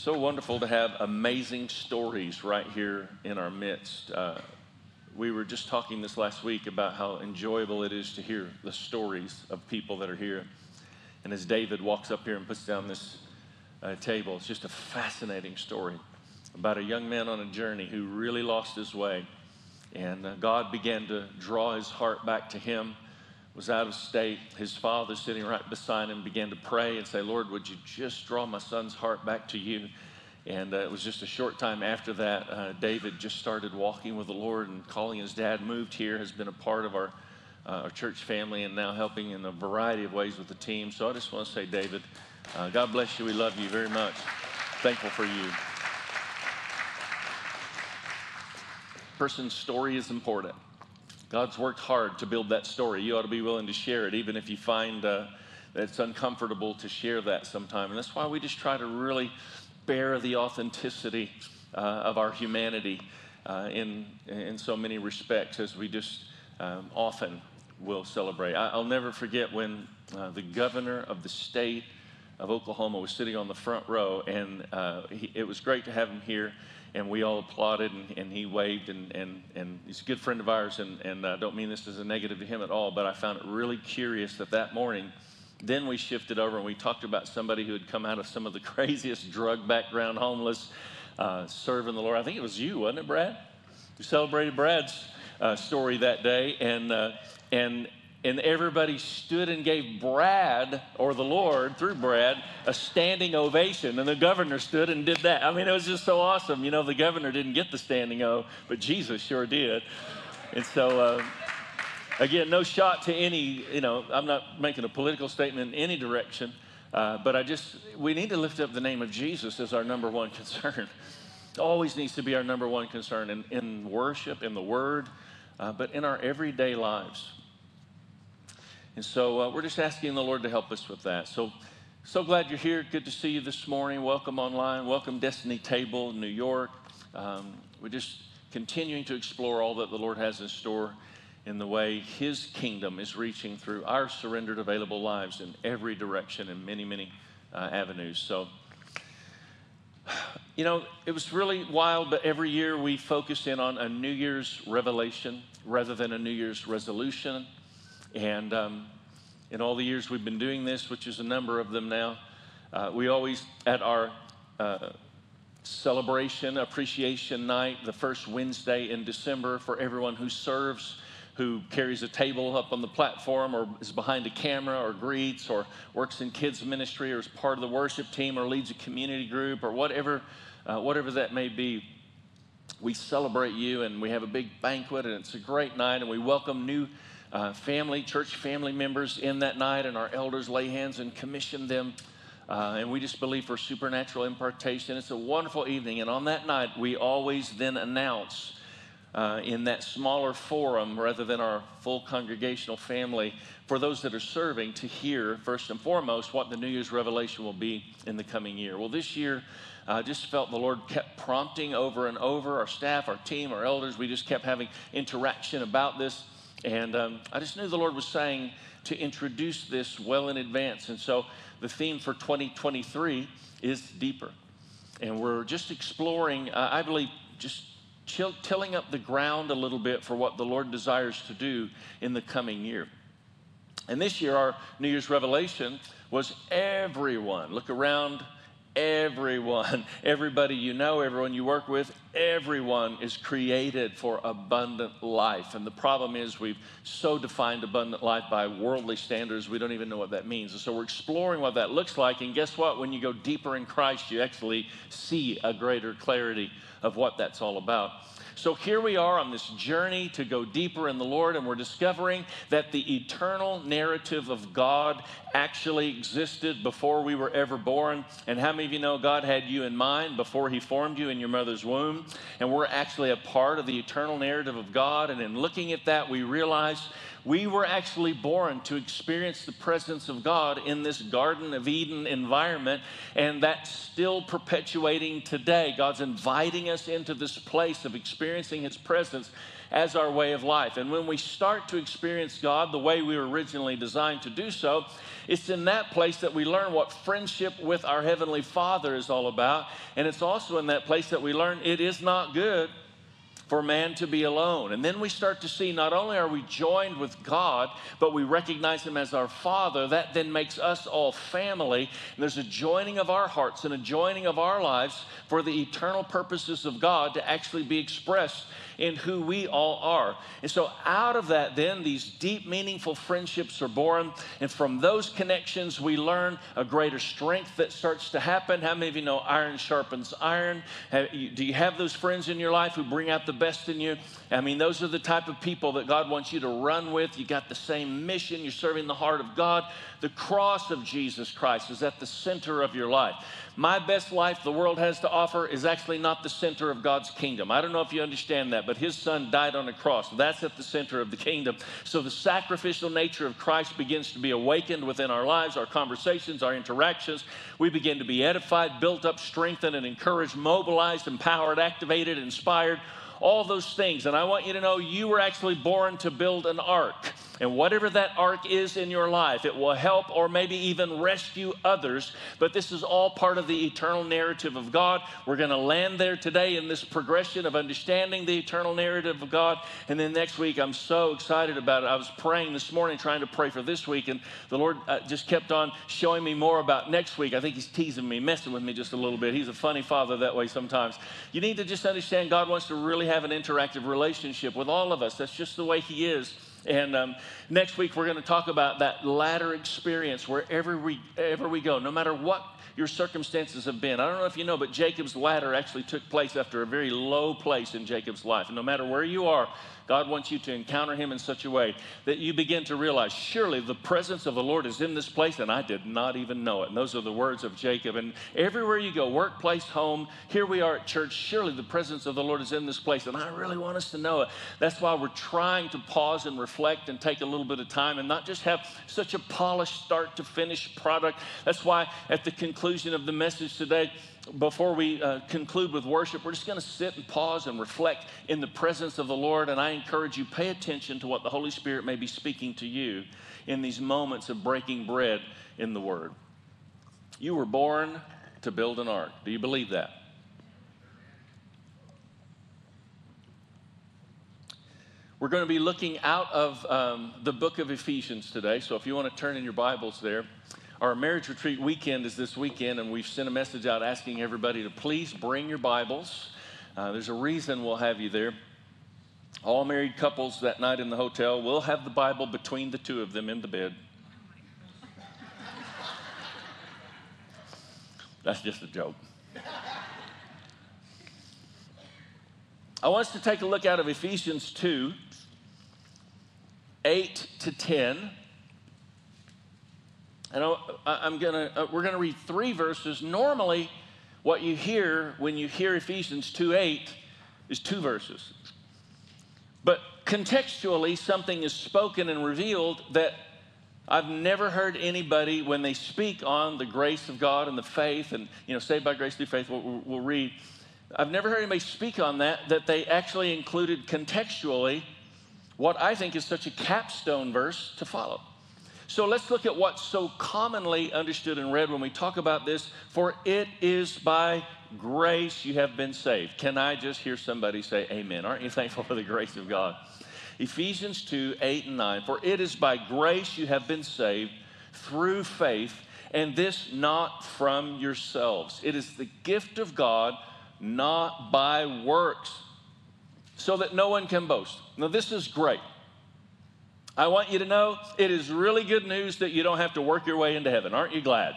so wonderful to have amazing stories right here in our midst. Uh, we were just talking this last week about how enjoyable it is to hear the stories of people that are here. And as David walks up here and puts down this uh, table, it's just a fascinating story about a young man on a journey who really lost his way. And uh, God began to draw his heart back to him was out of state. His father, sitting right beside him, began to pray and say, Lord, would you just draw my son's heart back to you? And uh, it was just a short time after that, uh, David just started walking with the Lord and calling his dad, moved here, has been a part of our, uh, our church family, and now helping in a variety of ways with the team. So I just want to say, David, uh, God bless you. We love you very much. Thankful for you. Person's story is important. God's worked hard to build that story. You ought to be willing to share it, even if you find uh, that it's uncomfortable to share that sometime. And that's why we just try to really bear the authenticity uh, of our humanity uh, in, in so many respects as we just um, often will celebrate. I, will never forget when uh, the governor of the state of Oklahoma was sitting on the front row, and uh, he, it was great to have him here and we all applauded and, and he waved and, and, and he's a good friend of ours and, and I uh, don't mean this as a negative to him at all but i found it really curious that that morning then we shifted over and we talked about somebody who had come out of some of the craziest drug background homeless uh, serving the lord. I think it was you wasn't it brad? You celebrated brad's uh, story that day and, uh, and and everybody stood and gave Brad, or the Lord through Brad, a standing ovation. And the governor stood and did that. I mean, it was just so awesome. You know, the governor didn't get the standing O, but Jesus sure did. And so, uh, again, no shot to any, you know, I'm not making a political statement in any direction, uh, but I just, we need to lift up the name of Jesus as our number one concern. Always needs to be our number one concern in, in worship, in the Word, uh, but in our everyday lives. And so uh, we're just asking the Lord to help us with that. So, so glad you're here. Good to see you this morning. Welcome online. Welcome Destiny Table, New York. Um, we're just continuing to explore all that the Lord has in store in the way His kingdom is reaching through our surrendered, available lives in every direction in many, many uh, avenues. So, you know, it was really wild, but every year we focus in on a New Year's revelation rather than a New Year's resolution. And um, in all the years we've been doing this, which is a number of them now, uh, we always, at our uh, celebration, appreciation night, the first Wednesday in December, for everyone who serves, who carries a table up on the platform, or is behind a camera, or greets, or works in kids' ministry, or is part of the worship team, or leads a community group, or whatever, uh, whatever that may be. We celebrate you, and we have a big banquet, and it's a great night, and we welcome new uh, family, church family members in that night, and our elders lay hands and commission them. Uh, and we just believe for supernatural impartation. It's a wonderful evening. And on that night, we always then announce uh, in that smaller forum rather than our full congregational family for those that are serving to hear, first and foremost, what the New Year's revelation will be in the coming year. Well, this year, I uh, just felt the Lord kept prompting over and over our staff, our team, our elders. We just kept having interaction about this. And um, I just knew the Lord was saying to introduce this well in advance. And so the theme for 2023 is deeper. And we're just exploring, uh, I believe, just chill, tilling up the ground a little bit for what the Lord desires to do in the coming year. And this year, our New Year's revelation was everyone. Look around everyone, everybody you know, everyone you work with, everyone is created for abundant life. And the problem is we've so defined abundant life by worldly standards, we don't even know what that means. And so we're exploring what that looks like. And guess what? When you go deeper in Christ, you actually see a greater clarity of what that's all about. So here we are on this journey to go deeper in the Lord, and we're discovering that the eternal narrative of God actually existed before we were ever born. And how many of you know God had you in mind before He formed you in your mother's womb? And we're actually a part of the eternal narrative of God. And in looking at that, we realize we were actually born to experience the presence of God in this Garden of Eden environment, and that's still perpetuating today. God's inviting us into this place of experiencing His presence. as our way of life. And when we start to experience God the way we were originally designed to do so, it's in that place that we learn what friendship with our Heavenly Father is all about. And it's also in that place that we learn it is not good for man to be alone. And then we start to see not only are we joined with God, but we recognize Him as our Father. That then makes us all family. And there's a joining of our hearts and a joining of our lives for the eternal purposes of God to actually be expressed in who we all are. And so, out of that, then, these deep, meaningful friendships are born. And from those connections, we learn a greater strength that starts to happen. How many of you know iron sharpens iron? Do you have those friends in your life who bring out the best in you? I mean, those are the type of people that God wants you to run with. You got the same mission, you're serving the heart of God. The cross of Jesus Christ is at the center of your life. My best life the world has to offer is actually not the center of God's kingdom. I don't know if you understand that, but his son died on a cross. That's at the center of the kingdom. So the sacrificial nature of Christ begins to be awakened within our lives, our conversations, our interactions. We begin to be edified, built up, strengthened, and encouraged, mobilized, empowered, activated, inspired all those things. And I want you to know you were actually born to build an ark. And whatever that ark is in your life, it will help or maybe even rescue others. But this is all part of the eternal narrative of God. We're going to land there today in this progression of understanding the eternal narrative of God. And then next week, I'm so excited about it. I was praying this morning, trying to pray for this week, and the Lord uh, just kept on showing me more about next week. I think He's teasing me, messing with me just a little bit. He's a funny father that way sometimes. You need to just understand God wants to really have an interactive relationship with all of us. That's just the way He is. And um, next week, we're going to talk about that ladder experience wherever we, ever we go, no matter what your circumstances have been. I don't know if you know, but Jacob's ladder actually took place after a very low place in Jacob's life. And no matter where you are, God wants you to encounter Him in such a way that you begin to realize, surely the presence of the Lord is in this place, and I did not even know it. And those are the words of Jacob. And everywhere you go, workplace, home, here we are at church, surely the presence of the Lord is in this place, and I really want us to know it. That's why we're trying to pause and reflect and take a little bit of time and not just have such a polished start to finish product. That's why at the conclusion of the message today, before we uh, conclude with worship, we're just going to sit and pause and reflect in the presence of the Lord. And I encourage you, pay attention to what the Holy Spirit may be speaking to you in these moments of breaking bread in the Word. You were born to build an ark. Do you believe that? We're going to be looking out of um, the book of Ephesians today. So if you want to turn in your Bibles there, our marriage retreat weekend is this weekend, and we've sent a message out asking everybody to please bring your Bibles. Uh, there's a reason we'll have you there. All married couples that night in the hotel will have the Bible between the two of them in the bed. That's just a joke. I want us to take a look out of Ephesians 2 8 to 10. And I'm gonna, uh, we're going to read three verses. Normally, what you hear when you hear Ephesians 2 8 is two verses. But contextually, something is spoken and revealed that I've never heard anybody, when they speak on the grace of God and the faith, and, you know, saved by grace through faith, we'll, we'll read. I've never heard anybody speak on that, that they actually included contextually what I think is such a capstone verse to follow. So let's look at what's so commonly understood and read when we talk about this. For it is by grace you have been saved. Can I just hear somebody say amen? Aren't you thankful for the grace of God? Ephesians 2 8 and 9. For it is by grace you have been saved through faith, and this not from yourselves. It is the gift of God, not by works, so that no one can boast. Now, this is great. I want you to know it is really good news that you don't have to work your way into heaven. Aren't you glad?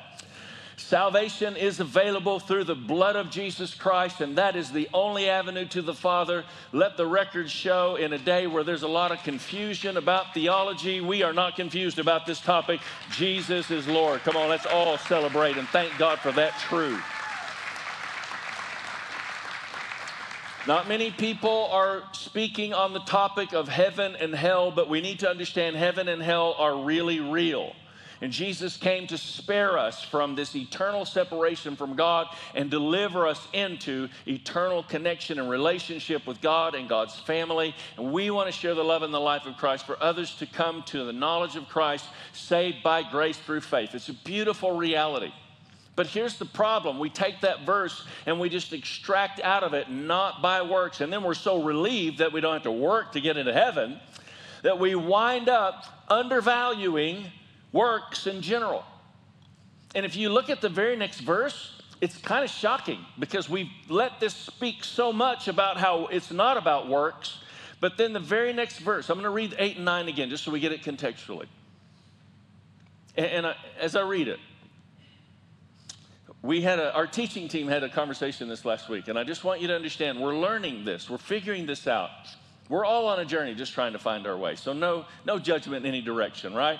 Salvation is available through the blood of Jesus Christ, and that is the only avenue to the Father. Let the records show in a day where there's a lot of confusion about theology, we are not confused about this topic. Jesus is Lord. Come on, let's all celebrate and thank God for that truth. Not many people are speaking on the topic of heaven and hell, but we need to understand heaven and hell are really real. And Jesus came to spare us from this eternal separation from God and deliver us into eternal connection and relationship with God and God's family. And we want to share the love and the life of Christ for others to come to the knowledge of Christ, saved by grace through faith. It's a beautiful reality. But here's the problem we take that verse and we just extract out of it, not by works. And then we're so relieved that we don't have to work to get into heaven that we wind up undervaluing works in general. And if you look at the very next verse, it's kind of shocking because we've let this speak so much about how it's not about works. But then the very next verse, I'm going to read 8 and 9 again just so we get it contextually. And, and I, as I read it, we had a, our teaching team had a conversation this last week, and I just want you to understand we're learning this, we're figuring this out. We're all on a journey just trying to find our way. So, no, no judgment in any direction, right?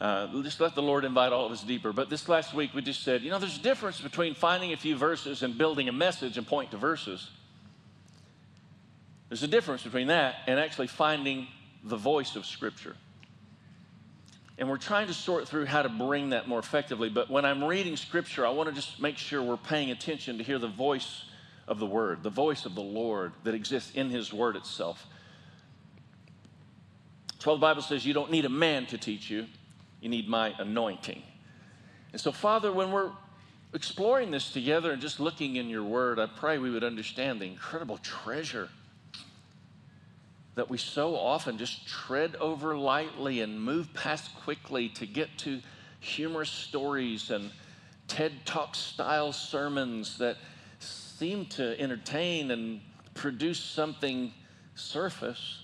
Uh, just let the Lord invite all of us deeper. But this last week, we just said, you know, there's a difference between finding a few verses and building a message and point to verses. There's a difference between that and actually finding the voice of Scripture. And we're trying to sort through how to bring that more effectively. But when I'm reading Scripture, I want to just make sure we're paying attention to hear the voice of the Word, the voice of the Lord that exists in His Word itself. 12 the Bible says you don't need a man to teach you, you need my anointing. And so, Father, when we're exploring this together and just looking in your word, I pray we would understand the incredible treasure that we so often just tread over lightly and move past quickly to get to humorous stories and TED Talk style sermons that seem to entertain and produce something surface.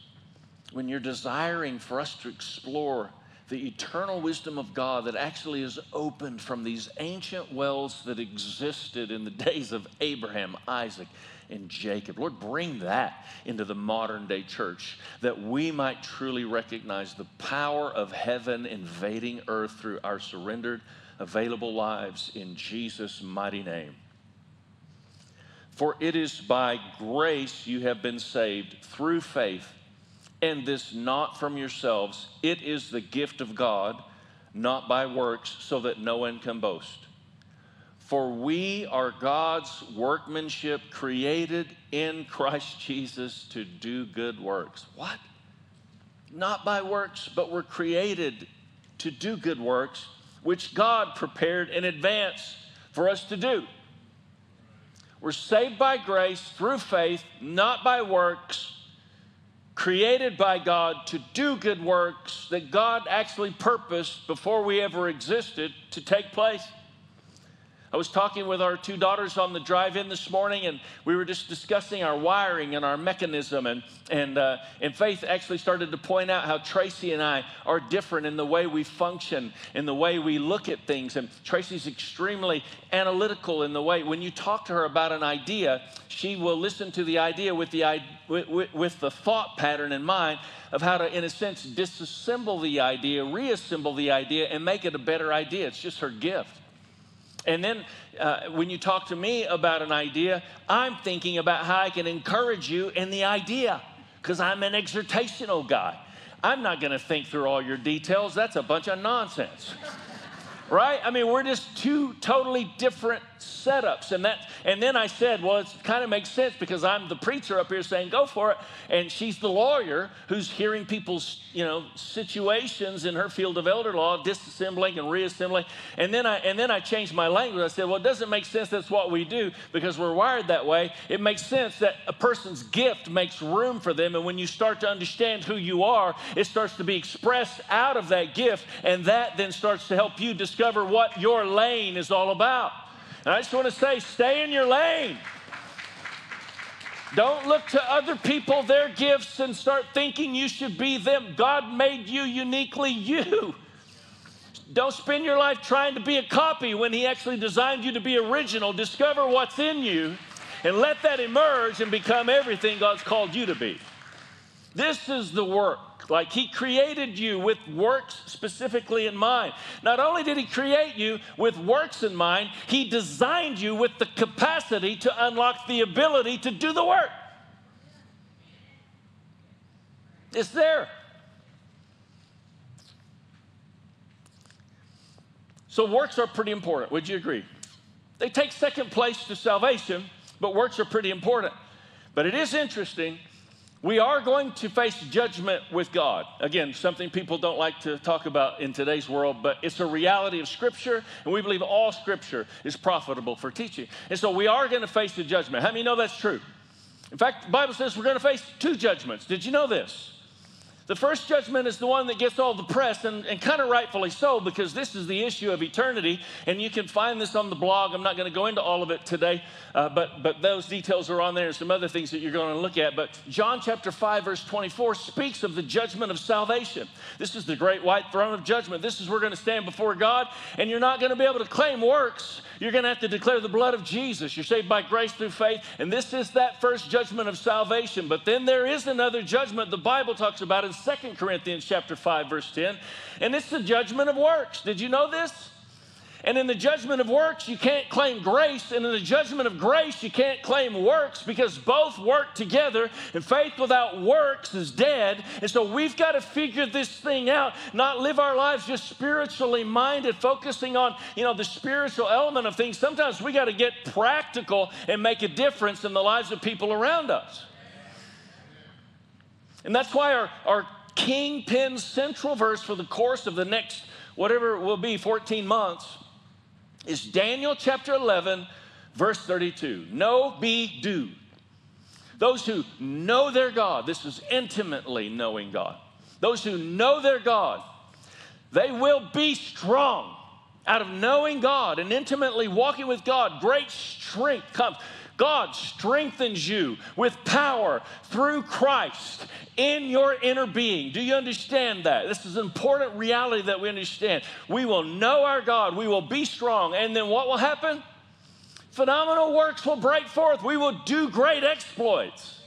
When you're desiring for us to explore the eternal wisdom of God that actually is opened from these ancient wells that existed in the days of Abraham, Isaac, and Jacob. Lord, bring that into the modern day church that we might truly recognize the power of heaven invading earth through our surrendered, available lives in Jesus' mighty name. For it is by grace you have been saved through faith and this not from yourselves. It is the gift of God, not by works, so that no one can boast. For we are God's workmanship created in Christ Jesus to do good works. What? Not by works, but we're created to do good works, which God prepared in advance for us to do. We're saved by grace through faith, not by works created by God to do good works that God actually purposed before we ever existed to take place. I was talking with our two daughters on the drive in this morning, and we were just discussing our wiring and our mechanism. And, and, uh, and Faith actually started to point out how Tracy and I are different in the way we function, in the way we look at things. And Tracy's extremely analytical in the way, when you talk to her about an idea, she will listen to the idea with the, with, with the thought pattern in mind of how to, in a sense, disassemble the idea, reassemble the idea, and make it a better idea. It's just her gift. And then uh, when you talk to me about an idea, I'm thinking about how I can encourage you in the idea because I'm an exhortational guy. I'm not going to think through all your details. That's a bunch of nonsense. right? I mean, we're just two totally different setups. And that and then I said, well, it kind of makes sense because I'm the preacher up here saying, go for it. And she's the lawyer who's hearing people's, you know, situations in her field of elder law, disassembling and reassembling. And then I and then I changed my language. I said, well, it doesn't make sense that's what we do because we're wired that way. It makes sense that a person's gift makes room for them. And when you start to understand who you are, it starts to be expressed out of that gift. And that then starts to help you discover what your lane is all about. And I just want to say stay in your lane. Don't look to other people, their gifts, and start thinking you should be them. God made you uniquely you. Don't spend your life trying to be a copy when He actually designed you to be original. Discover what's in you and let that emerge and become everything God's called you to be. This is the work like He created you with works specifically in mind. Not only did He create you with works in mind, He designed you with the capacity to unlock the ability to do the work. It's there. So works are pretty important. Would you agree? They take second place to salvation, but works are pretty important. But it is interesting. We are going to face judgment with God. Again, something people don't like to talk about in today's world, but it's a reality of Scripture, and we believe all Scripture is profitable for teaching. And so we are going to face the judgment. How many know that's true? In fact, the Bible says we're going to face two judgments. Did you know this? The first judgment is the one that gets all the press, and, and kind of rightfully so, because this is the issue of eternity. And you can find this on the blog. I'm not going to go into all of it today, uh, but, but those details are on there and some other things that you're going to look at. But John chapter 5, verse 24 speaks of the judgment of salvation. This is the great white throne of judgment. This is where we're going to stand before God, and you're not going to be able to claim works. You're going to have to declare the blood of Jesus. You're saved by grace through faith, and this is that first judgment of salvation. But then there is another judgment the Bible talks about in Second Corinthians chapter 5 verse 10, and it's the judgment of works. Did you know this? And in the judgment of works, you can't claim grace. And in the judgment of grace, you can't claim works because both work together. And faith without works is dead. And so we've got to figure this thing out, not live our lives just spiritually minded, focusing on, you know, the spiritual element of things. Sometimes we got to get practical and make a difference in the lives of people around us. And that's why our, our kingpin central verse for the course of the next, whatever it will be, 14 months, is Daniel chapter 11, verse 32. Know, be, do. Those who know their God, this is intimately knowing God. Those who know their God, they will be strong. Out of knowing God and intimately walking with God, great strength comes. God strengthens you with power through Christ in your inner being. Do you understand that? This is an important reality that we understand. We will know our God, we will be strong, and then what will happen? Phenomenal works will break forth. We will do great exploits.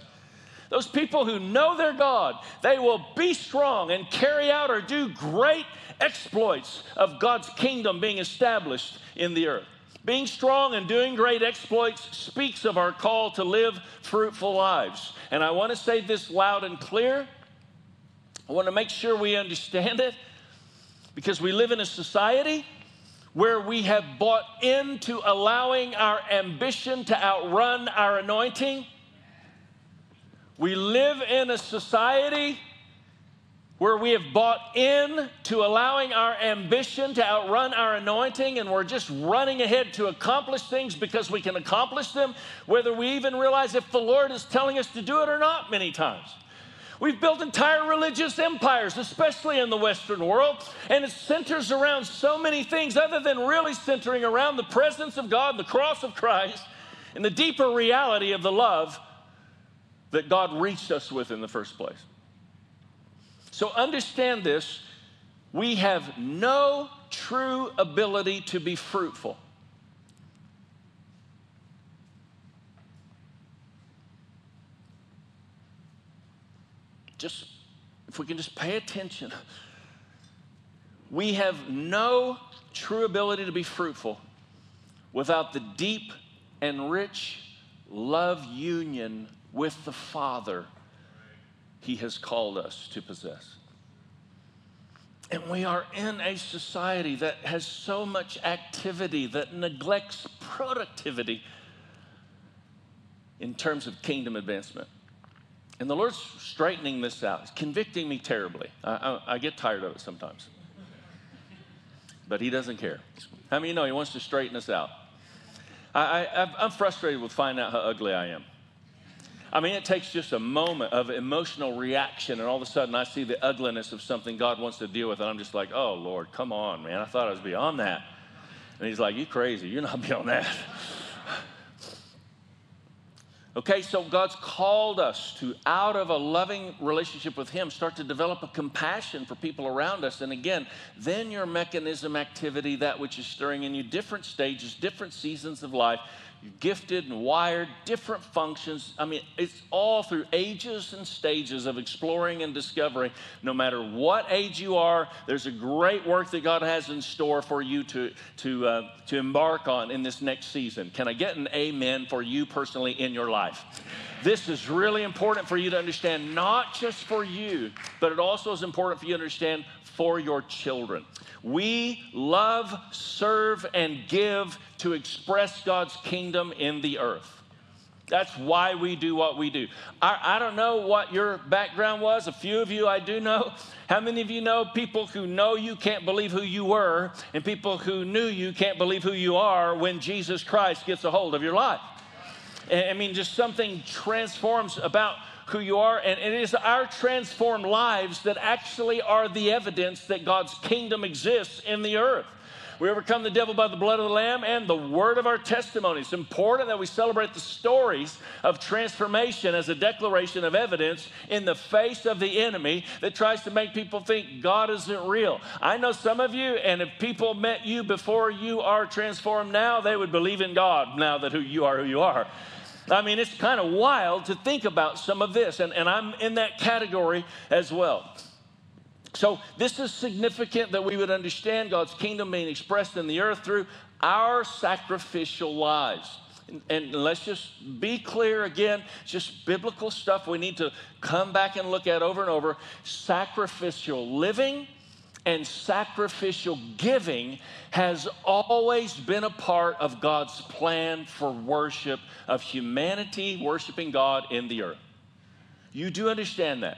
Those people who know their God, they will be strong and carry out or do great exploits of God's kingdom being established in the earth. Being strong and doing great exploits speaks of our call to live fruitful lives. And I want to say this loud and clear. I want to make sure we understand it because we live in a society where we have bought into allowing our ambition to outrun our anointing. We live in a society where we have bought in to allowing our ambition to outrun our anointing and we're just running ahead to accomplish things because we can accomplish them, whether we even realize if the Lord is telling us to do it or not, many times. We've built entire religious empires, especially in the Western world, and it centers around so many things other than really centering around the presence of God, the cross of Christ, and the deeper reality of the love that God reached us with in the first place. So understand this we have no true ability to be fruitful. Just, if we can just pay attention, we have no true ability to be fruitful without the deep and rich love union with the Father he has called us to possess. And we are in a society that has so much activity that neglects productivity in terms of kingdom advancement. And the Lord's straightening this out. He's convicting me terribly. I, I, I get tired of it sometimes. But He doesn't care. How many of you know He wants to straighten us out? I, I'm frustrated with finding out how ugly I am. I mean, it takes just a moment of emotional reaction, and all of a sudden I see the ugliness of something God wants to deal with, and I'm just like, oh, Lord, come on, man. I thought I was beyond that. And He's like, you crazy. You're not beyond that. Okay, so God's called us to, out of a loving relationship with Him, start to develop a compassion for people around us. And again, then your mechanism activity, that which is stirring in you, different stages, different seasons of life, you're gifted and wired, different functions. I mean, it's all through ages and stages of exploring and discovering. No matter what age you are, there's a great work that God has in store for you to, to, uh, to embark on in this next season. Can I get an amen for you personally in your life? life. This is really important for you to understand, not just for you, but it also is important for you to understand for your children. We love, serve, and give to express God's kingdom in the earth. That's why we do what we do. I, I, don't know what your background was. A few of you I do know. How many of you know people who know you can't believe who you were, and people who knew you can't believe who you are when Jesus Christ gets a hold of your life? I mean, just something transforms about who you are. And it is our transformed lives that actually are the evidence that God's kingdom exists in the earth. We overcome the devil by the blood of the Lamb and the word of our testimony. It's important that we celebrate the stories of transformation as a declaration of evidence in the face of the enemy that tries to make people think God isn't real. I know some of you, and if people met you before you are transformed now, they would believe in God now that who you are who you are. I mean, it's kind of wild to think about some of this, and, and I'm in that category as well. So, this is significant that we would understand God's kingdom being expressed in the earth through our sacrificial lives. And, and, let's just be clear again, just biblical stuff we need to come back and look at over and over. Sacrificial living and sacrificial giving has always been a part of God's plan for worship of humanity worshiping God in the earth. You do understand that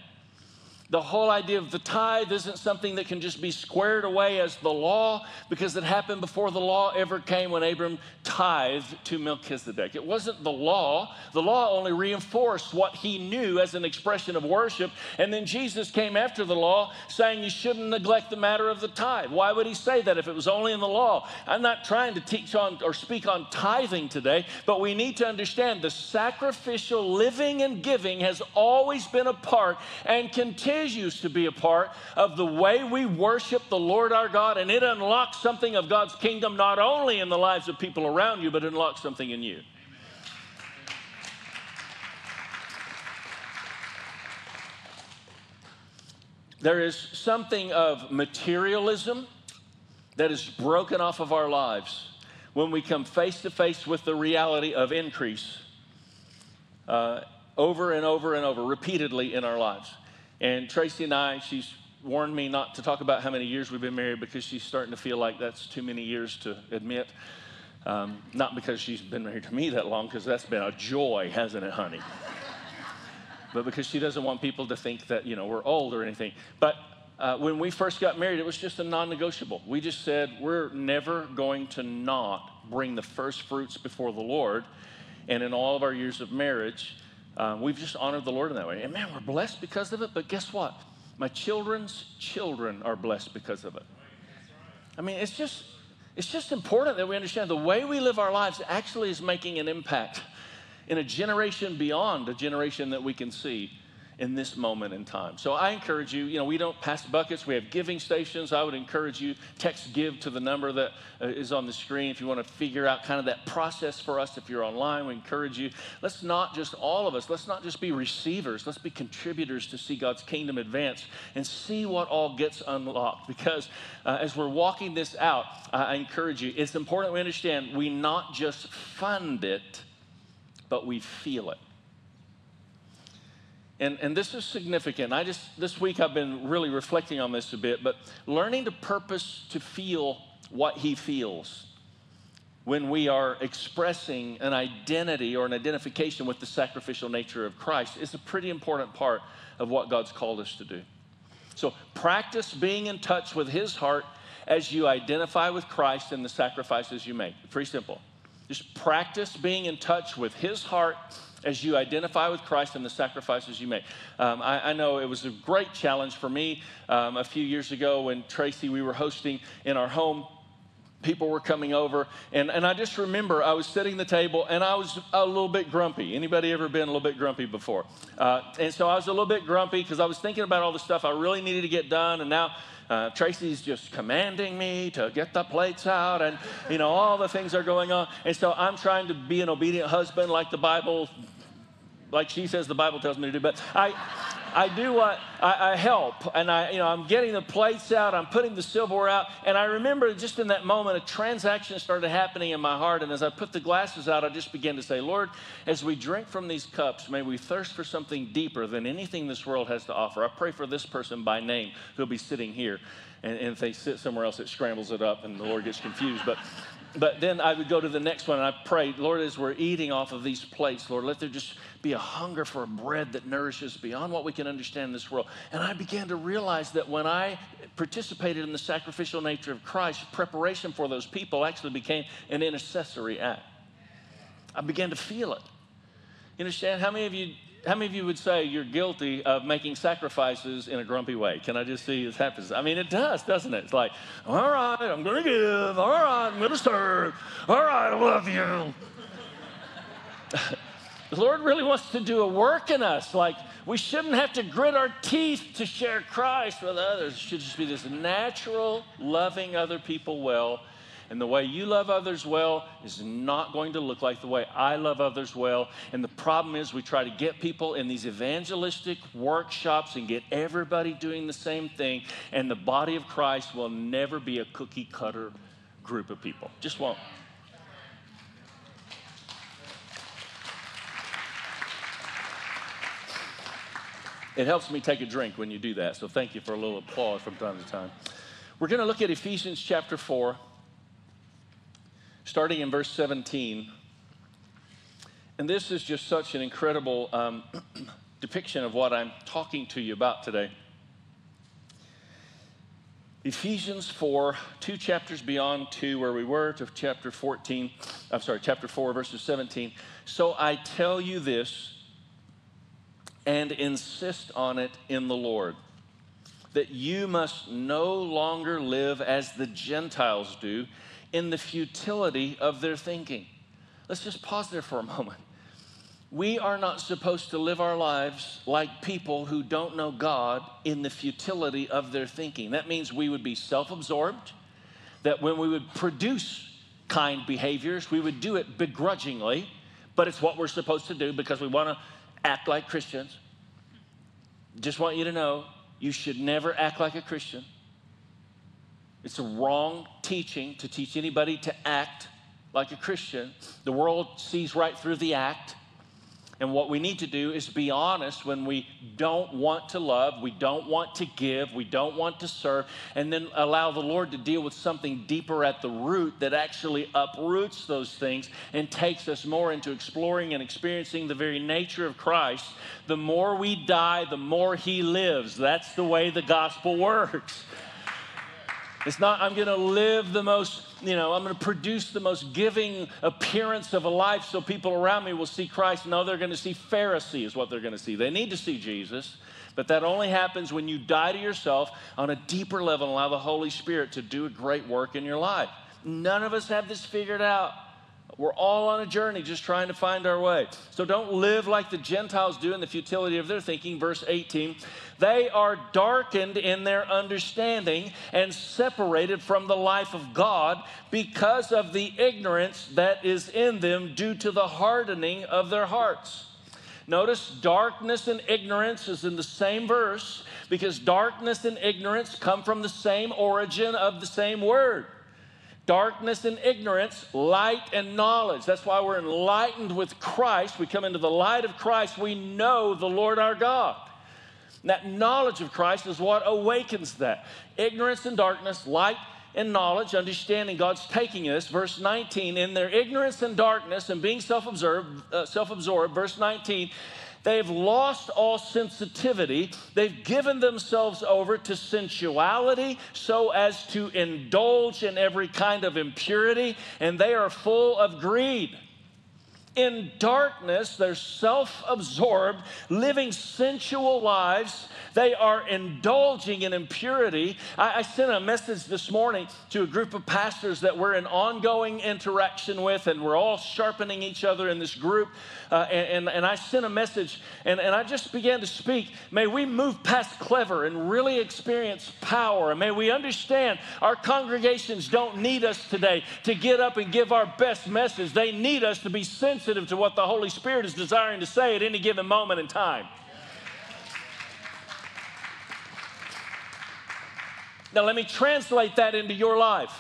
the whole idea of the tithe isn't something that can just be squared away as the law because it happened before the law ever came when Abram tithed to Melchizedek. It wasn't the law. The law only reinforced what he knew as an expression of worship. And then Jesus came after the law saying you shouldn't neglect the matter of the tithe. Why would he say that if it was only in the law? I'm not trying to teach on or speak on tithing today, but we need to understand the sacrificial living and giving has always been a part and continues continues to be a part of the way we worship the Lord our God, and it unlocks something of God's kingdom not only in the lives of people around you, but it unlocks something in you. There is something of materialism that is broken off of our lives when we come face to face with the reality of increase uh, over and over and over, repeatedly in our lives. And Tracy and I, she's warned me not to talk about how many years we've been married because she's starting to feel like that's too many years to admit. Um, not because she's been married to me that long, because that's been a joy, hasn't it, honey? but because she doesn't want people to think that, you know, we're old or anything. But uh, when we first got married, it was just a non negotiable. We just said, we're never going to not bring the first fruits before the Lord. And in all of our years of marriage, um, we've just honored the Lord in that way. And man, we're blessed because of it. But guess what? My children's children are blessed because of it. I mean, it's just it's just important that we understand the way we live our lives actually is making an impact in a generation beyond a generation that we can see in this moment in time. So I encourage you, you know, we don't pass buckets, we have giving stations. I would encourage you, text give to the number that uh, on the screen if you want to figure out kind of that process for us if you're online. We encourage you, let's not just all of us, let's not just be receivers, let's be contributors to see God's kingdom advance and see what all gets unlocked. Because uh, as we're walking this out, I encourage you, it's important we understand we not just fund it, but we feel it. And, and this is significant. I just, this week I've been really reflecting on this a bit, but learning to purpose to feel what he feels when we are expressing an identity or an identification with the sacrificial nature of Christ is a pretty important part of what God's called us to do. So practice being in touch with his heart as you identify with Christ and the sacrifices you make. Pretty simple. Just practice being in touch with his heart as you identify with Christ and the sacrifices you make. Um, I, I, know it was a great challenge for me um, a few years ago when Tracy, we were hosting in our home people were coming over and, and i just remember i was sitting the table and i was a little bit grumpy anybody ever been a little bit grumpy before uh, and so i was a little bit grumpy because i was thinking about all the stuff i really needed to get done and now uh, Tracy's just commanding me to get the plates out, and you know all the things are going on. And so I'm trying to be an obedient husband, like the Bible like she says the Bible tells me to do. But I, I do what I, I, help, and I, you know, I'm getting the plates out, I'm putting the silverware out, and I remember just in that moment, a transaction started happening in my heart, and as I put the glasses out, I just began to say, Lord, as we drink from these cups, may we thirst for something deeper than anything this world has to offer. I pray for this person by name who'll be sitting here, and, and if they sit somewhere else, it scrambles it up, and the Lord gets confused, but but then I would go to the next one and I pray, Lord, as we're eating off of these plates, Lord, let there just be a hunger for a bread that nourishes beyond what we can understand in this world. And I began to realize that when I participated in the sacrificial nature of Christ, preparation for those people actually became an intercessory act. I began to feel it. You understand? How many of you how many of you would say you're guilty of making sacrifices in a grumpy way? Can I just see this happens? I mean, it does, doesn't it? It's like, all right, I'm going to give. All right, I'm going to serve. All right, I love you. the Lord really wants to do a work in us. Like, we shouldn't have to grit our teeth to share Christ with others. It should just be this natural, loving other people well and the way you love others well is not going to look like the way I love others well. And the problem is, we try to get people in these evangelistic workshops and get everybody doing the same thing. And the body of Christ will never be a cookie cutter group of people. Just won't. It helps me take a drink when you do that. So thank you for a little applause from time to time. We're going to look at Ephesians chapter 4 starting in verse 17. And this is just such an incredible um, depiction of what I'm talking to you about today. Ephesians 4, two chapters beyond two, where we were, to chapter 14, I'm sorry, chapter 4, verses 17. So I tell you this and insist on it in the Lord that you must no longer live as the Gentiles do in the futility of their thinking. Let's just pause there for a moment. We are not supposed to live our lives like people who don't know God in the futility of their thinking. That means we would be self absorbed, that when we would produce kind behaviors, we would do it begrudgingly, but it's what we're supposed to do because we want to act like Christians. Just want you to know you should never act like a Christian. It's a wrong teaching to teach anybody to act like a Christian. The world sees right through the act. And what we need to do is be honest when we don't want to love, we don't want to give, we don't want to serve, and then allow the Lord to deal with something deeper at the root that actually uproots those things and takes us more into exploring and experiencing the very nature of Christ. The more we die, the more He lives. That's the way the gospel works. It's not, I'm going to live the most, you know, I'm going to produce the most giving appearance of a life so people around me will see Christ. No, they're going to see Pharisee, is what they're going to see. They need to see Jesus, but that only happens when you die to yourself on a deeper level and allow the Holy Spirit to do a great work in your life. None of us have this figured out. We're all on a journey just trying to find our way. So don't live like the Gentiles do in the futility of their thinking. Verse 18 they are darkened in their understanding and separated from the life of God because of the ignorance that is in them due to the hardening of their hearts. Notice darkness and ignorance is in the same verse because darkness and ignorance come from the same origin of the same word. Darkness and ignorance, light and knowledge. That's why we're enlightened with Christ. We come into the light of Christ. We know the Lord our God. That knowledge of Christ is what awakens that. Ignorance and darkness, light and knowledge, understanding God's taking us. Verse 19, in their ignorance and darkness and being self-absorbed, uh, self-absorbed, verse 19, they've lost all sensitivity. They've given themselves over to sensuality so as to indulge in every kind of impurity, and they are full of greed in darkness, they're self absorbed, living sensual lives. They are indulging in impurity. I, I, sent a message this morning to a group of pastors that we're in ongoing interaction with, and we're all sharpening each other in this group. Uh, and, and, and, I sent a message, and, and I just began to speak. May we move past clever and really experience power. And may we understand our congregations don't need us today to get up and give our best message, they need us to be sensitive sensitive to what the Holy Spirit is desiring to say at any given moment in time. Now, let me translate that into your life.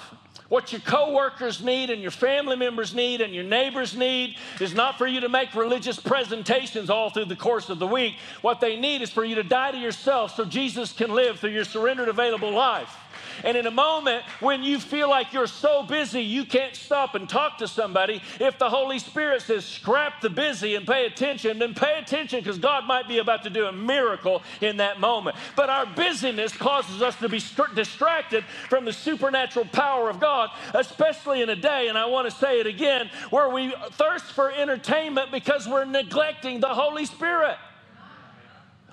What your coworkers need and your family members need and your neighbors need is not for you to make religious presentations all through the course of the week. What they need is for you to die to yourself so Jesus can live through your surrendered, available life. And in a moment when you feel like you're so busy you can't stop and talk to somebody, if the Holy Spirit says, scrap the busy and pay attention, then pay attention because God might be about to do a miracle in that moment. But our busyness causes us to be st- distracted from the supernatural power of God, especially in a day, and I want to say it again, where we thirst for entertainment because we're neglecting the Holy Spirit.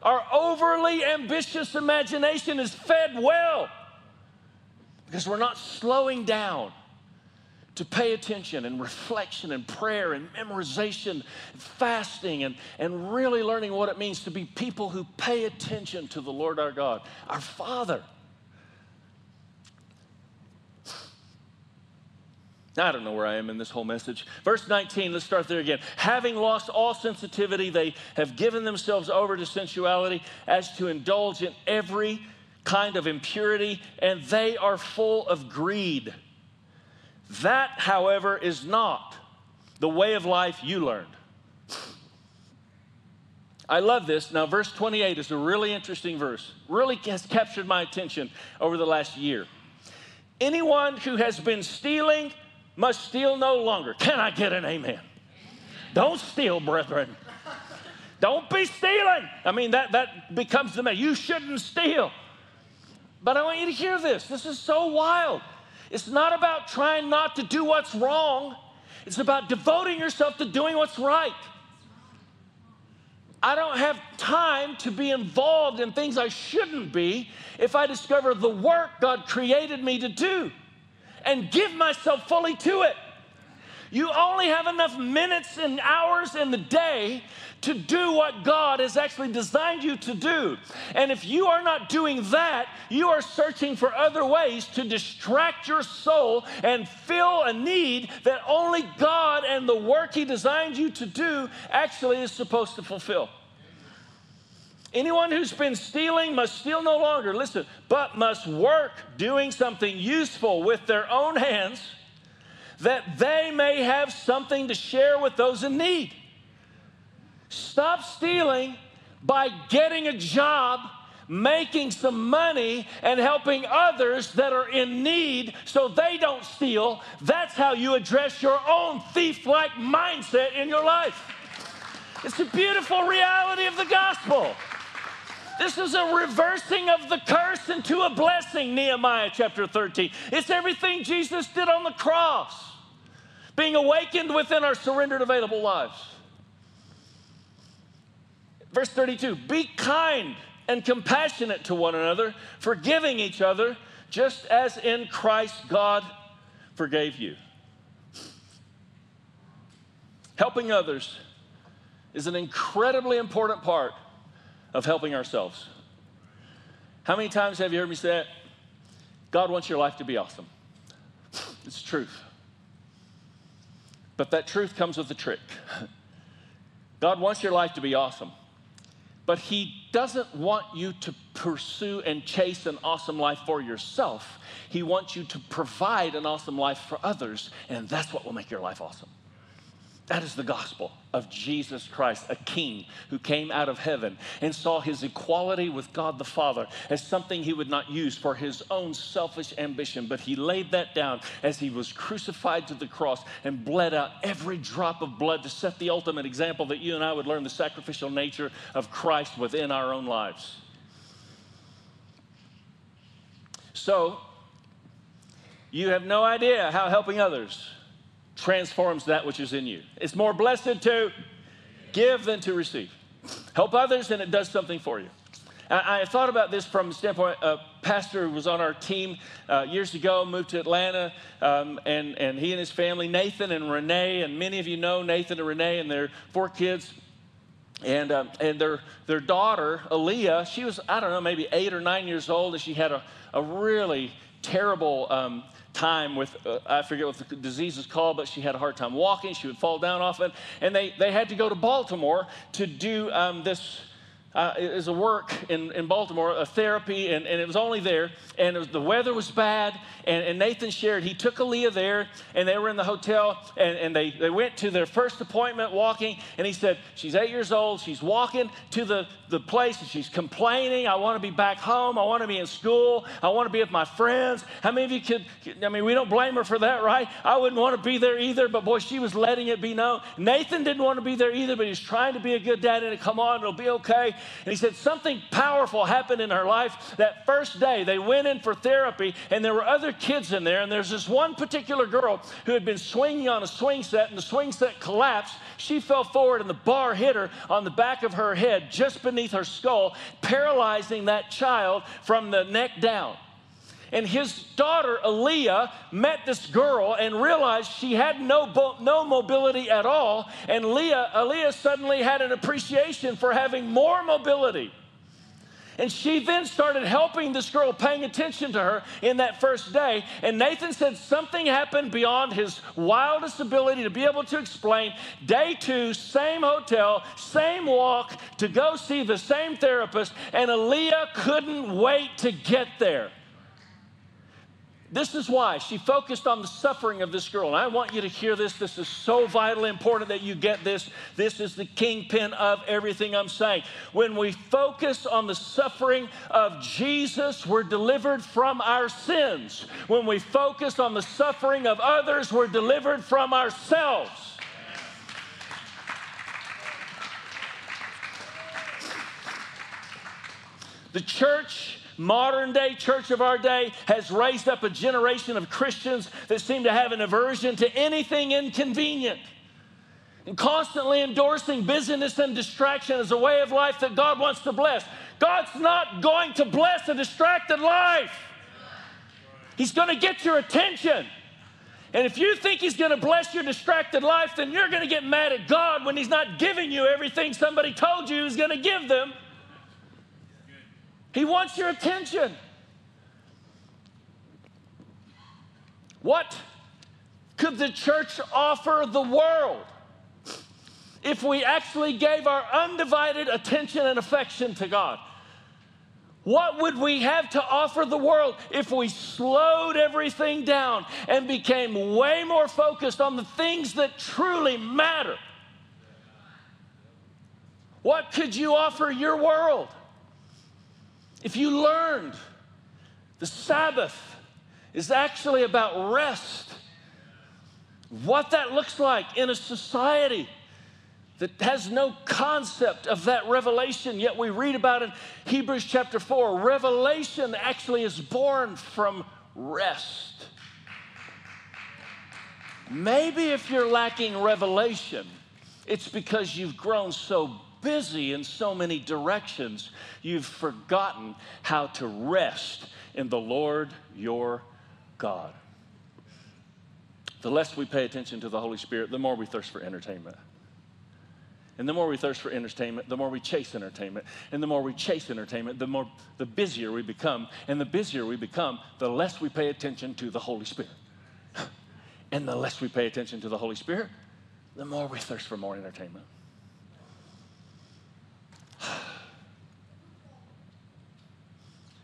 Our overly ambitious imagination is fed well because we're not slowing down to pay attention and reflection and prayer and memorization, and fasting, and, and really learning what it means to be people who pay attention to the Lord our God, our Father. I don't know where I am in this whole message. Verse 19, let's start there again. Having lost all sensitivity, they have given themselves over to sensuality as to indulge in every kind of impurity, and they are full of greed. That, however, is not the way of life you learned. I love this. Now, verse 28 is a really interesting verse, really has captured my attention over the last year. Anyone who has been stealing must steal no longer. Can I get an amen? Don't steal, brethren. Don't be stealing. I mean, that, that becomes the man. You shouldn't steal. But I want you to hear this. This is so wild. It's not about trying not to do what's wrong, it's about devoting yourself to doing what's right. I don't have time to be involved in things I shouldn't be if I discover the work God created me to do and give myself fully to it. You only have enough minutes and hours in the day to do what God has actually designed you to do. And if you are not doing that, you are searching for other ways to distract your soul and fill a need that only God and the work He designed you to do actually is supposed to fulfill. Anyone who's been stealing must steal no longer, listen, but must work doing something useful with their own hands that they may have something to share with those in need. Stop stealing by getting a job, making some money, and helping others that are in need so they don't steal. That's how you address your own thief like mindset in your life. It's a beautiful reality of the gospel. This is a reversing of the curse into a blessing, Nehemiah chapter 13. It's everything Jesus did on the cross being awakened within our surrendered available lives. Verse 32 Be kind and compassionate to one another, forgiving each other, just as in Christ God forgave you. Helping others is an incredibly important part of helping ourselves. How many times have you heard me say that? God wants your life to be awesome. It's truth. But that truth comes with a trick. God wants your life to be awesome, but He doesn't want you to pursue and chase an awesome life for yourself. He wants you to provide an awesome life for others, and that's what will make your life awesome. That is the gospel of Jesus Christ, a king who came out of heaven and saw his equality with God the Father as something he would not use for his own selfish ambition, but he laid that down as he was crucified to the cross and bled out every drop of blood to set the ultimate example that you and I would learn the sacrificial nature of Christ within our own lives. So, you have no idea how helping others transforms that which is in you. It's more blessed to give than to receive. Help others, and it does something for you. I, thought about this from the standpoint a pastor who was on our team uh, years ago, moved to Atlanta, um, and, and he and his family, Nathan and Renee, and many of you know Nathan and Renee and their four kids. And, um, and their, their daughter, Aaliyah, she was, I don't know, maybe eight or nine years old, and she had a, a really terrible um, time with, uh, I forget what the disease is called, but she had a hard time walking. She would fall down often. And they, they had to go to Baltimore to do um, this uh, is a work in, in Baltimore, a therapy, and, and it was only there. And was, the weather was bad. And, and, Nathan shared, he took Aaliyah there, and they were in the hotel, and, and they, they went to their first appointment walking. And he said, She's eight years old. She's walking to the, the place, and she's complaining. I want to be back home. I want to be in school. I want to be with my friends. How many of you could, I mean, we don't blame her for that, right? I wouldn't want to be there either, but boy, she was letting it be known. Nathan didn't want to be there either, but he's trying to be a good dad, and come on, it'll be okay. And he said something powerful happened in her life that first day. They went in for therapy, and there were other kids in there. And there's this one particular girl who had been swinging on a swing set, and the swing set collapsed. She fell forward, and the bar hit her on the back of her head, just beneath her skull, paralyzing that child from the neck down. And his daughter, Aaliyah, met this girl and realized she had no, no mobility at all. And Leah, Aaliyah suddenly had an appreciation for having more mobility. And she then started helping this girl, paying attention to her in that first day. And Nathan said something happened beyond his wildest ability to be able to explain. Day two, same hotel, same walk to go see the same therapist, and Aaliyah couldn't wait to get there. This is why she focused on the suffering of this girl. And I want you to hear this. This is so vitally important that you get this. This is the kingpin of everything I'm saying. When we focus on the suffering of Jesus, we're delivered from our sins. When we focus on the suffering of others, we're delivered from ourselves. The church modern day church of our day has raised up a generation of Christians that seem to have an aversion to anything inconvenient and constantly endorsing busyness and distraction as a way of life that God wants to bless. God's not going to bless a distracted life. He's going to get your attention. And if you think He's going to bless your distracted life, then you're going to get mad at God when He's not giving you everything somebody told you He's going to give them. He wants your attention. What could the church offer the world if we actually gave our undivided attention and affection to God? What would we have to offer the world if we slowed everything down and became way more focused on the things that truly matter? What could you offer your world? If you learned the Sabbath is actually about rest, what that looks like in a society that has no concept of that revelation, yet we read about it Hebrews chapter 4. Revelation actually is born from rest. Maybe if you're lacking revelation, it's because you've grown so busy in so many directions, you've forgotten how to rest in the Lord your God. The less we pay attention to the Holy Spirit, the more we thirst for entertainment. And the more we thirst for entertainment, the more we chase entertainment. And the more we chase entertainment, the more the busier we become. And the busier we become, the less we pay attention to the Holy Spirit. And the less we pay attention to the Holy Spirit, the more we thirst for more entertainment.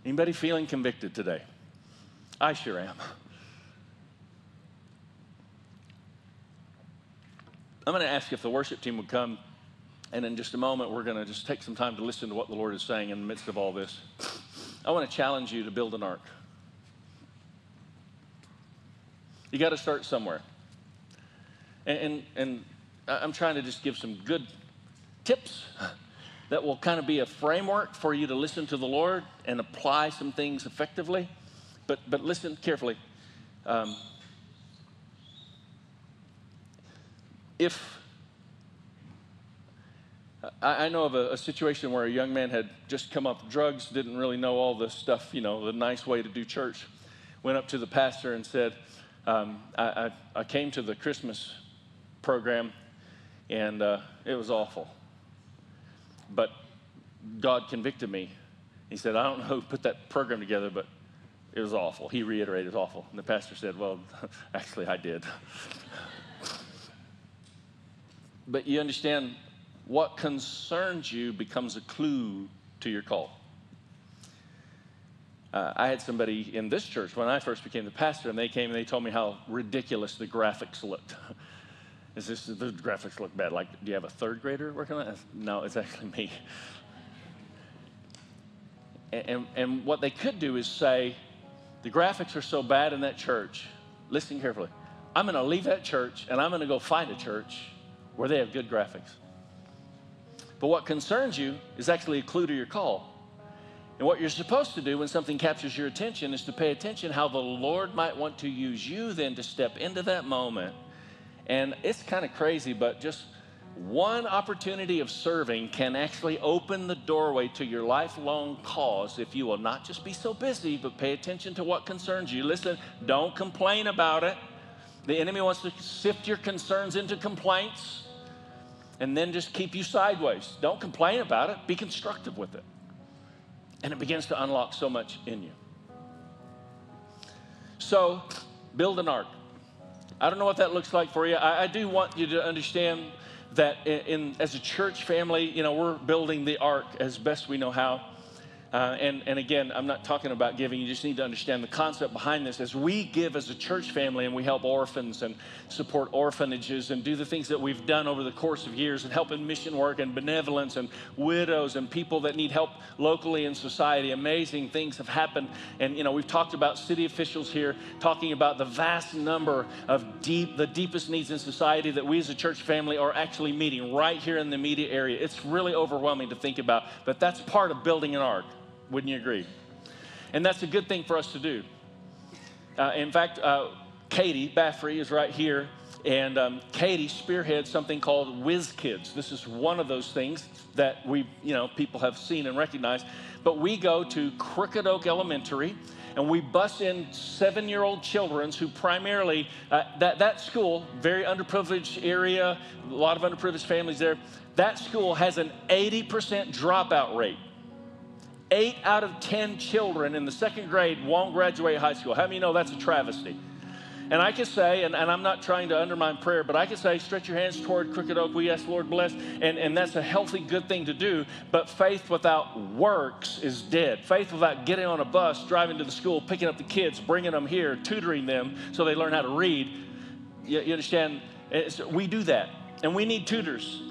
Anybody feeling convicted today? I sure am. I'm going to ask if the worship team would come, and in just a moment, we're going to just take some time to listen to what the Lord is saying in the midst of all this. I want to challenge you to build an ark. You got to start somewhere. And, and, and I'm trying to just give some good tips that will kind of be a framework for you to listen to the Lord and apply some things effectively. But, but listen carefully. Um, if I, I know of a, a, situation where a young man had just come off drugs, didn't really know all the stuff, you know, the nice way to do church, went up to the pastor and said, um, I, I, I, came to the Christmas program and uh, it was awful. But God convicted me. He said, I don't know who put that program together, but it was awful. He reiterated it was awful. And the pastor said, Well, actually, I did. but you understand, what concerns you becomes a clue to your call. Uh, I had somebody in this church when I first became the pastor, and they came and they told me how ridiculous the graphics looked. Is this the graphics look bad? Like, do you have a third grader working on it? No, it's actually me. And, and what they could do is say, the graphics are so bad in that church. Listen carefully. I'm going to leave that church and I'm going to go find a church where they have good graphics. But what concerns you is actually a clue to your call. And what you're supposed to do when something captures your attention is to pay attention how the Lord might want to use you then to step into that moment. And it's kind of crazy, but just one opportunity of serving can actually open the doorway to your lifelong cause if you will not just be so busy, but pay attention to what concerns you. Listen, don't complain about it. The enemy wants to sift your concerns into complaints and then just keep you sideways. Don't complain about it, be constructive with it. And it begins to unlock so much in you. So, build an ark. I don't know what that looks like for you. I, I do want you to understand that in, in, as a church family, you know, we're building the ark as best we know how. Uh, and, and again, I'm not talking about giving. You just need to understand the concept behind this. As we give as a church family and we help orphans and support orphanages and do the things that we've done over the course of years and help in mission work and benevolence and widows and people that need help locally in society, amazing things have happened. And, you know, we've talked about city officials here talking about the vast number of deep, the deepest needs in society that we as a church family are actually meeting right here in the media area. It's really overwhelming to think about, but that's part of building an ark. Wouldn't you agree? And that's a good thing for us to do. Uh, in fact, uh, Katie Baffrey is right here, and um, Katie spearheads something called Whiz Kids. This is one of those things that we, you know, people have seen and recognized. But we go to Crooked Oak Elementary, and we bus in seven-year-old children who primarily uh, that that school, very underprivileged area, a lot of underprivileged families there. That school has an 80% dropout rate eight out of 10 children in the second grade won't graduate high school. How many know that's a travesty? And I can say, and, and, I'm not trying to undermine prayer, but I can say, stretch your hands toward Crooked Oak. We ask Lord bless, and, and that's a healthy, good thing to do. But faith without works is dead. Faith without getting on a bus, driving to the school, picking up the kids, bringing them here, tutoring them so they learn how to read. You, you understand? It's, we do that, and we need tutors.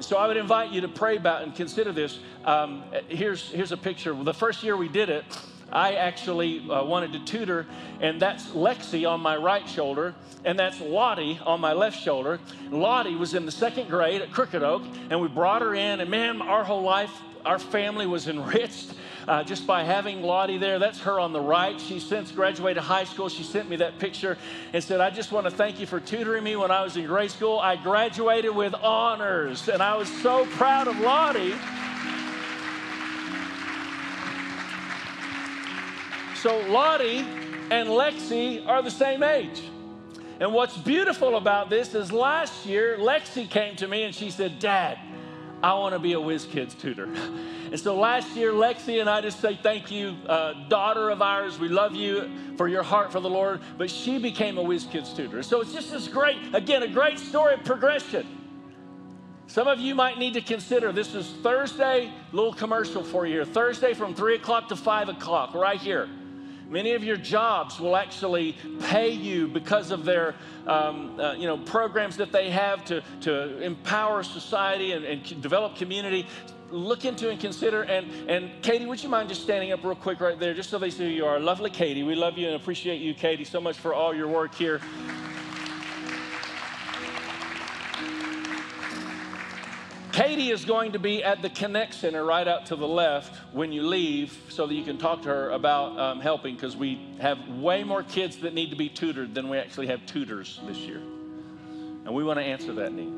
So I would invite you to pray about and consider this. Um, here's, here's a picture. The first year we did it, I actually uh, wanted to tutor, and that's Lexi on my right shoulder, and that's Lottie on my left shoulder. Lottie was in the second grade at Crooked Oak, and we brought her in, and man, our whole life, our family was enriched uh, just by having Lottie there. That's her on the right. She's since graduated high school. She sent me that picture and said, I just want to thank you for tutoring me when I was in grade school. I graduated with honors, and I was so proud of Lottie. So Lottie and Lexi are the same age. And what's beautiful about this is last year, Lexi came to me and she said, Dad, I want to be a Whiz Kids tutor. And so last year, Lexi and I just say thank you, uh, daughter of ours. We love you for your heart for the Lord. But she became a Whiz Kids tutor. So it's just this great, again, a great story of progression. Some of you might need to consider this is Thursday, little commercial for you here. Thursday from 3 o'clock to 5 o'clock, right here. Many of your jobs will actually pay you because of their um, uh, you know, programs that they have to, to empower society and, and develop community. Look into and consider. And, and Katie, would you mind just standing up real quick right there, just so they see who you are? Lovely Katie. We love you and appreciate you, Katie, so much for all your work here. Katie is going to be at the Connect Center right out to the left when you leave so that you can talk to her about um, helping because we have way more kids that need to be tutored than we actually have tutors this year. And we want to answer that need.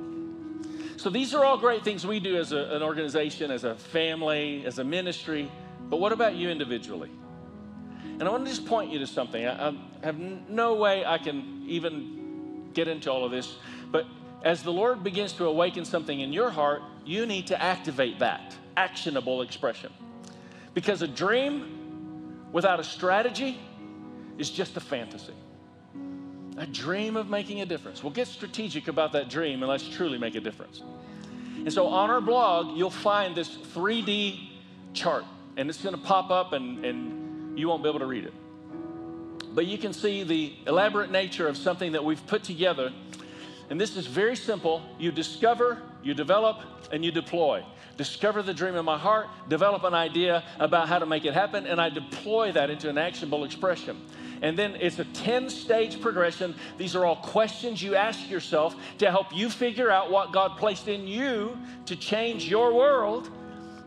So these are all great things we do as a, an organization, as a family, as a ministry. But what about you individually? And I want to just point you to something. I, I have no way I can even get into all of this, but as the Lord begins to awaken something in your heart, you need to activate that actionable expression. Because a dream without a strategy is just a fantasy. A dream of making a difference. Well, get strategic about that dream and let's truly make a difference. And so on our blog, you'll find this 3D chart, and it's going to pop up, and, and you won't be able to read it. But you can see the elaborate nature of something that we've put together. And this is very simple. You discover, you develop, and you deploy. Discover the dream in my heart, develop an idea about how to make it happen, and I deploy that into an actionable expression. And then it's a 10 stage progression. These are all questions you ask yourself to help you figure out what God placed in you to change your world.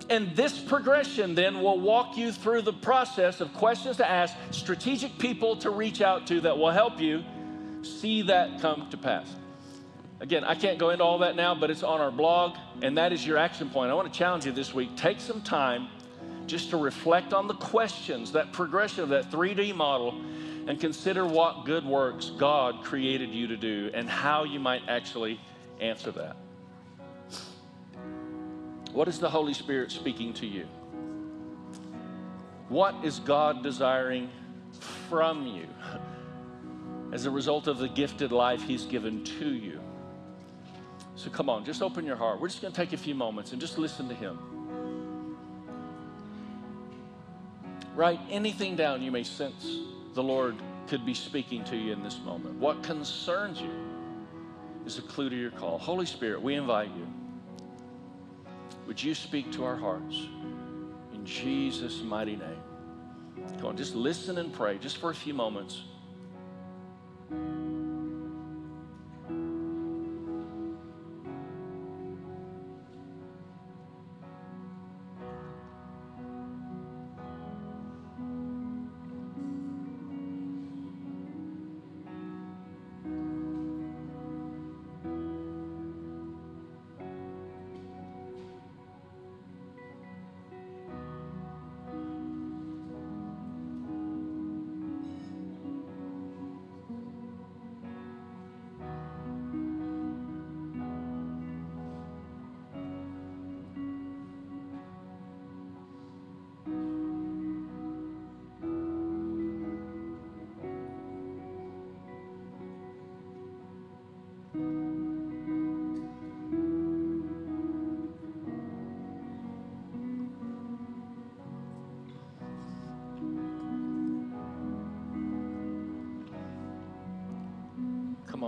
And this progression then will walk you through the process of questions to ask, strategic people to reach out to that will help you see that come to pass. Again, I can't go into all that now, but it's on our blog, and that is your action point. I want to challenge you this week take some time just to reflect on the questions, that progression of that 3D model, and consider what good works God created you to do and how you might actually answer that. What is the Holy Spirit speaking to you? What is God desiring from you as a result of the gifted life He's given to you? So come on, just open your heart. We're just going to take a few moments and just listen to Him. Write anything down you may sense the Lord could be speaking to you in this moment. What concerns you is a clue to your call. Holy Spirit, we invite you. Would you speak to our hearts in Jesus' mighty name? Come on, just listen and pray just for a few moments.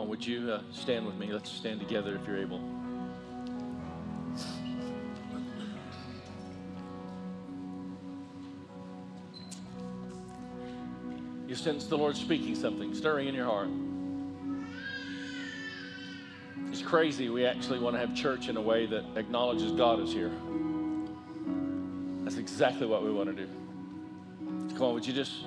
On, would you uh, stand with me? Let's stand together if you're able. You sense the Lord speaking something, stirring in your heart. It's crazy. We actually want to have church in a way that acknowledges God is here. That's exactly what we want to do. Come on, would you just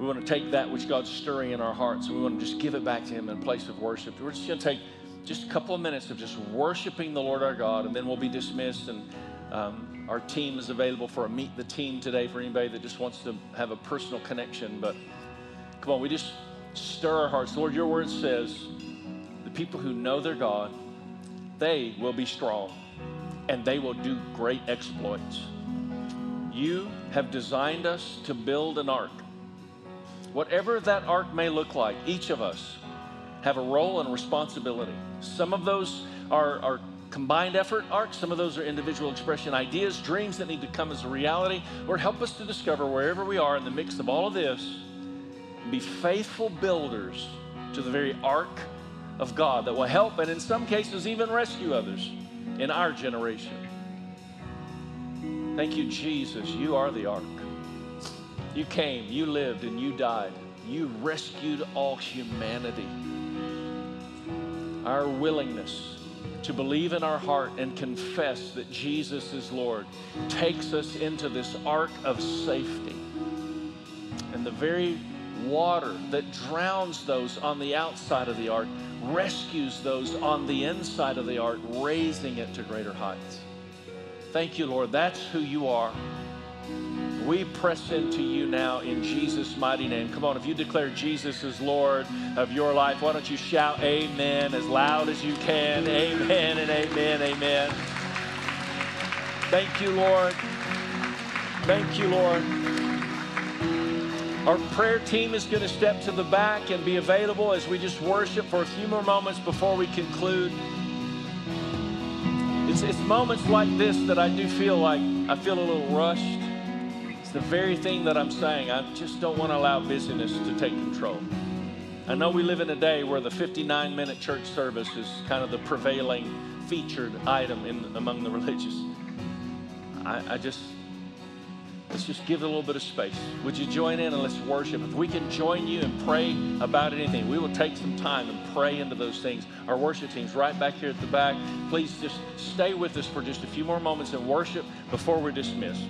we want to take that which God's stirring in our hearts and we want to just give it back to Him in a place of worship. We're just going to take just a couple of minutes of just worshiping the Lord our God, and then we'll be dismissed. And um, our team is available for a meet the team today for anybody that just wants to have a personal connection. But come on, we just stir our hearts. Lord, your word says the people who know their God, they will be strong and they will do great exploits. You have designed us to build an ark Whatever that ark may look like, each of us have a role and responsibility. Some of those are, are combined effort arks, some of those are individual expression ideas, dreams that need to come as a reality. Lord, help us to discover wherever we are in the mix of all of this, be faithful builders to the very ark of God that will help and in some cases even rescue others in our generation. Thank you, Jesus. You are the ark. You came, you lived, and you died. You rescued all humanity. Our willingness to believe in our heart and confess that Jesus is Lord takes us into this ark of safety. And the very water that drowns those on the outside of the ark rescues those on the inside of the ark, raising it to greater heights. Thank you, Lord. That's who you are. We press into you now in Jesus' mighty name. Come on, if you declare Jesus is Lord of your life, why don't you shout amen as loud as you can? Amen and amen, amen. Thank you, Lord. Thank you, Lord. Our prayer team is going to step to the back and be available as we just worship for a few more moments before we conclude. It's, it's moments like this that I do feel like I feel a little rushed. It's the very thing that I'm saying. I just don't want to allow busyness to take control. I know we live in a day where the 59 minute church service is kind of the prevailing featured item in, among the religious. I, I just, let's just give it a little bit of space. Would you join in and let's worship? If we can join you and pray about anything, we will take some time and pray into those things. Our worship team's right back here at the back. Please just stay with us for just a few more moments and worship before we're dismissed.